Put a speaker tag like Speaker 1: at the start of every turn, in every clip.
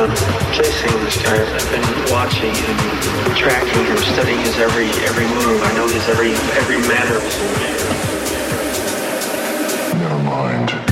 Speaker 1: Uh, chasing this guy. I've been watching him, tracking him, studying his every every move. I know his every every manner.
Speaker 2: Never mind.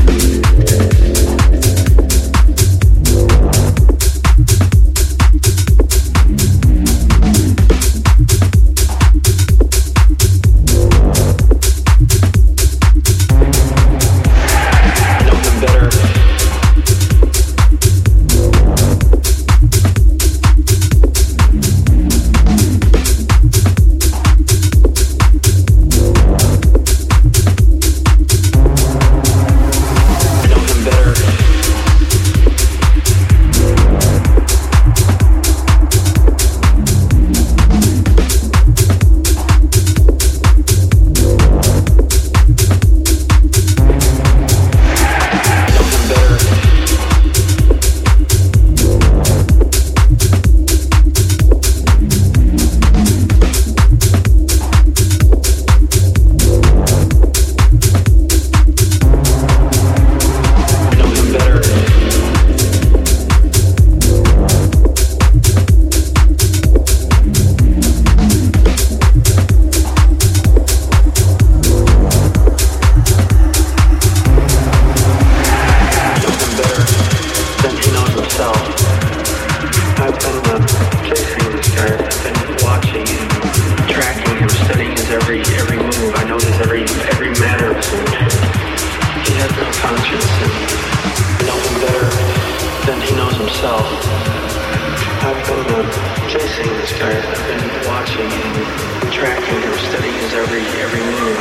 Speaker 3: every every meeting.